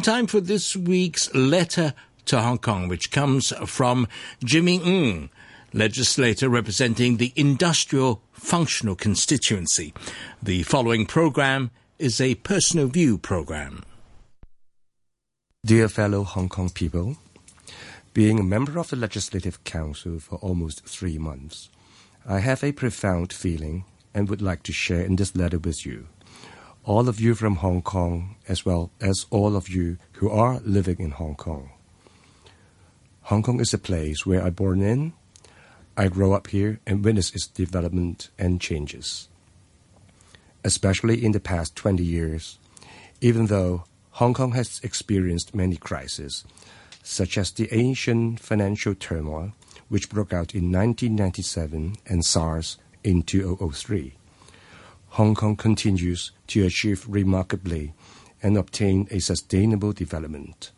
And time for this week's letter to Hong Kong, which comes from Jimmy Ng, legislator representing the Industrial Functional Constituency. The following program is a personal view program. Dear fellow Hong Kong people, being a member of the Legislative Council for almost three months, I have a profound feeling and would like to share in this letter with you all of you from Hong Kong, as well as all of you who are living in Hong Kong. Hong Kong is a place where I born in. I grow up here and witness its development and changes. Especially in the past 20 years, even though Hong Kong has experienced many crises, such as the Asian financial turmoil, which broke out in 1997, and SARS in 2003. Hong Kong continues to achieve remarkably and obtain a sustainable development.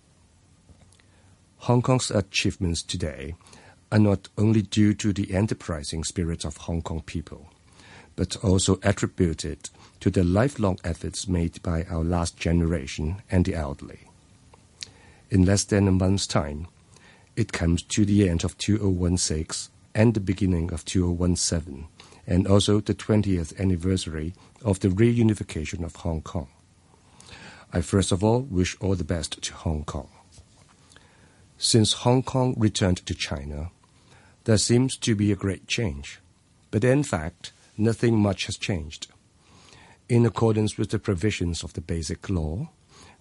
Hong Kong's achievements today are not only due to the enterprising spirit of Hong Kong people, but also attributed to the lifelong efforts made by our last generation and the elderly. In less than a month's time, it comes to the end of 2016 and the beginning of 2017 and also the 20th anniversary of the reunification of Hong Kong. I first of all wish all the best to Hong Kong. Since Hong Kong returned to China, there seems to be a great change, but in fact, nothing much has changed. In accordance with the provisions of the Basic Law,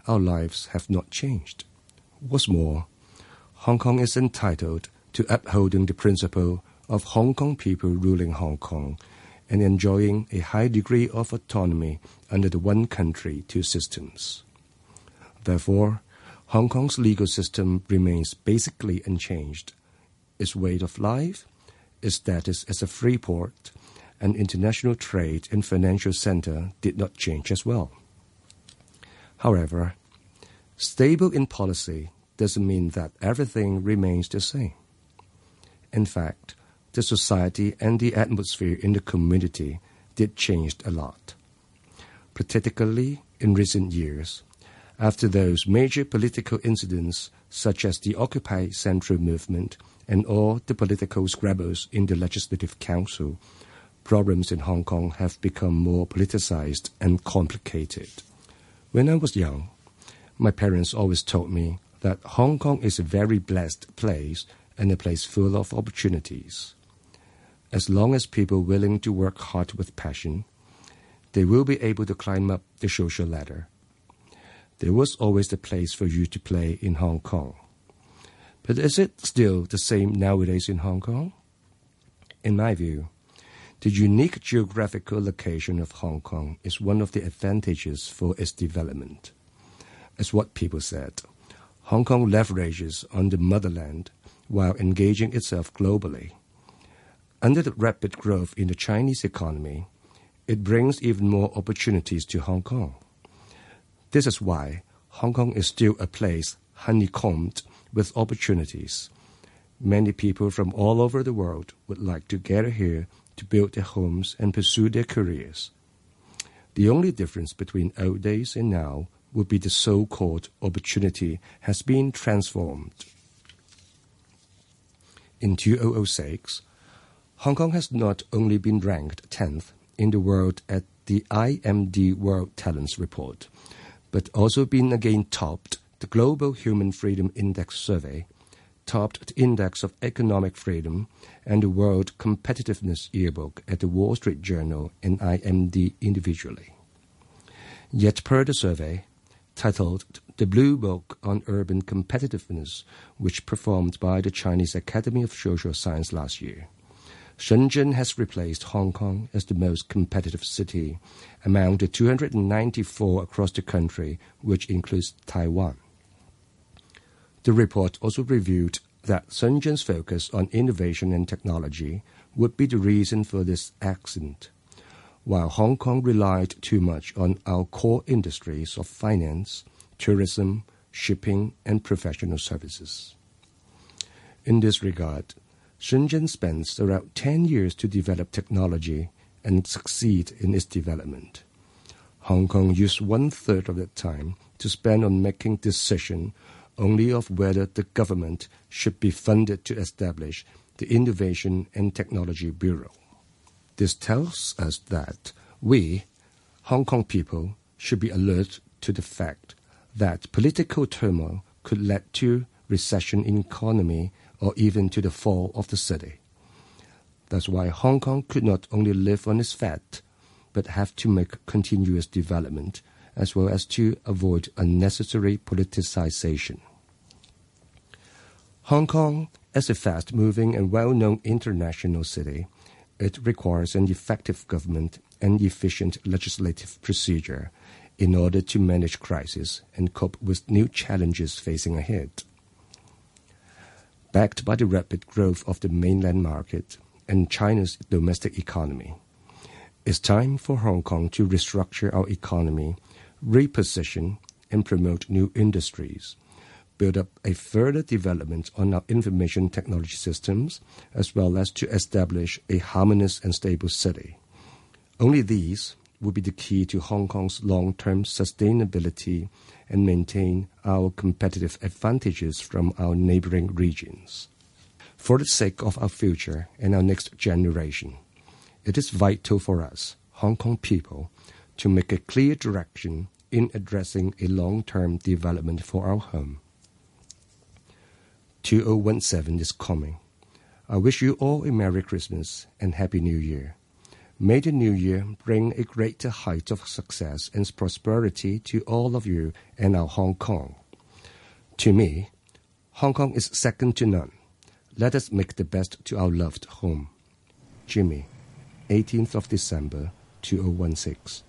our lives have not changed. What's more, Hong Kong is entitled to upholding the principle of Hong Kong people ruling Hong Kong and enjoying a high degree of autonomy under the one country, two systems. Therefore, Hong Kong's legal system remains basically unchanged. Its way of life, its status as a free port, and international trade and financial center did not change as well. However, stable in policy doesn't mean that everything remains the same. In fact, the society and the atmosphere in the community did change a lot. Particularly in recent years, after those major political incidents such as the Occupy Central movement and all the political scrabbles in the Legislative Council, problems in Hong Kong have become more politicized and complicated. When I was young, my parents always told me that Hong Kong is a very blessed place and a place full of opportunities. As long as people willing to work hard with passion, they will be able to climb up the social ladder. There was always the place for you to play in Hong Kong. But is it still the same nowadays in Hong Kong? In my view, the unique geographical location of Hong Kong is one of the advantages for its development. As what people said, Hong Kong leverages on the motherland while engaging itself globally. Under the rapid growth in the Chinese economy, it brings even more opportunities to Hong Kong. This is why Hong Kong is still a place honeycombed with opportunities. Many people from all over the world would like to gather here to build their homes and pursue their careers. The only difference between old days and now would be the so called opportunity has been transformed. In 2006, Hong Kong has not only been ranked 10th in the world at the IMD World Talents Report, but also been again topped the Global Human Freedom Index survey, topped the Index of Economic Freedom, and the World Competitiveness Yearbook at the Wall Street Journal and IMD individually. Yet, per the survey, titled The Blue Book on Urban Competitiveness, which performed by the Chinese Academy of Social Science last year, Shenzhen has replaced Hong Kong as the most competitive city among the 294 across the country, which includes Taiwan. The report also reviewed that Shenzhen's focus on innovation and technology would be the reason for this accent, while Hong Kong relied too much on our core industries of finance, tourism, shipping, and professional services. In this regard, Shenzhen spends around 10 years to develop technology and succeed in its development. Hong Kong used one third of that time to spend on making decision only of whether the government should be funded to establish the Innovation and Technology Bureau. This tells us that we, Hong Kong people, should be alert to the fact that political turmoil could lead to recession in economy or even to the fall of the city. That's why Hong Kong could not only live on its fat, but have to make continuous development as well as to avoid unnecessary politicization. Hong Kong, as a fast moving and well known international city, it requires an effective government and efficient legislative procedure in order to manage crisis and cope with new challenges facing ahead. Backed by the rapid growth of the mainland market and China's domestic economy, it's time for Hong Kong to restructure our economy, reposition and promote new industries, build up a further development on our information technology systems, as well as to establish a harmonious and stable city. Only these will be the key to Hong Kong's long term sustainability and maintain our competitive advantages from our neighboring regions. For the sake of our future and our next generation, it is vital for us, Hong Kong people, to make a clear direction in addressing a long term development for our home. 2017 is coming. I wish you all a Merry Christmas and Happy New Year. May the new year bring a greater height of success and prosperity to all of you and our Hong Kong. To me, Hong Kong is second to none. Let us make the best to our loved home. Jimmy, 18th of December, 2016.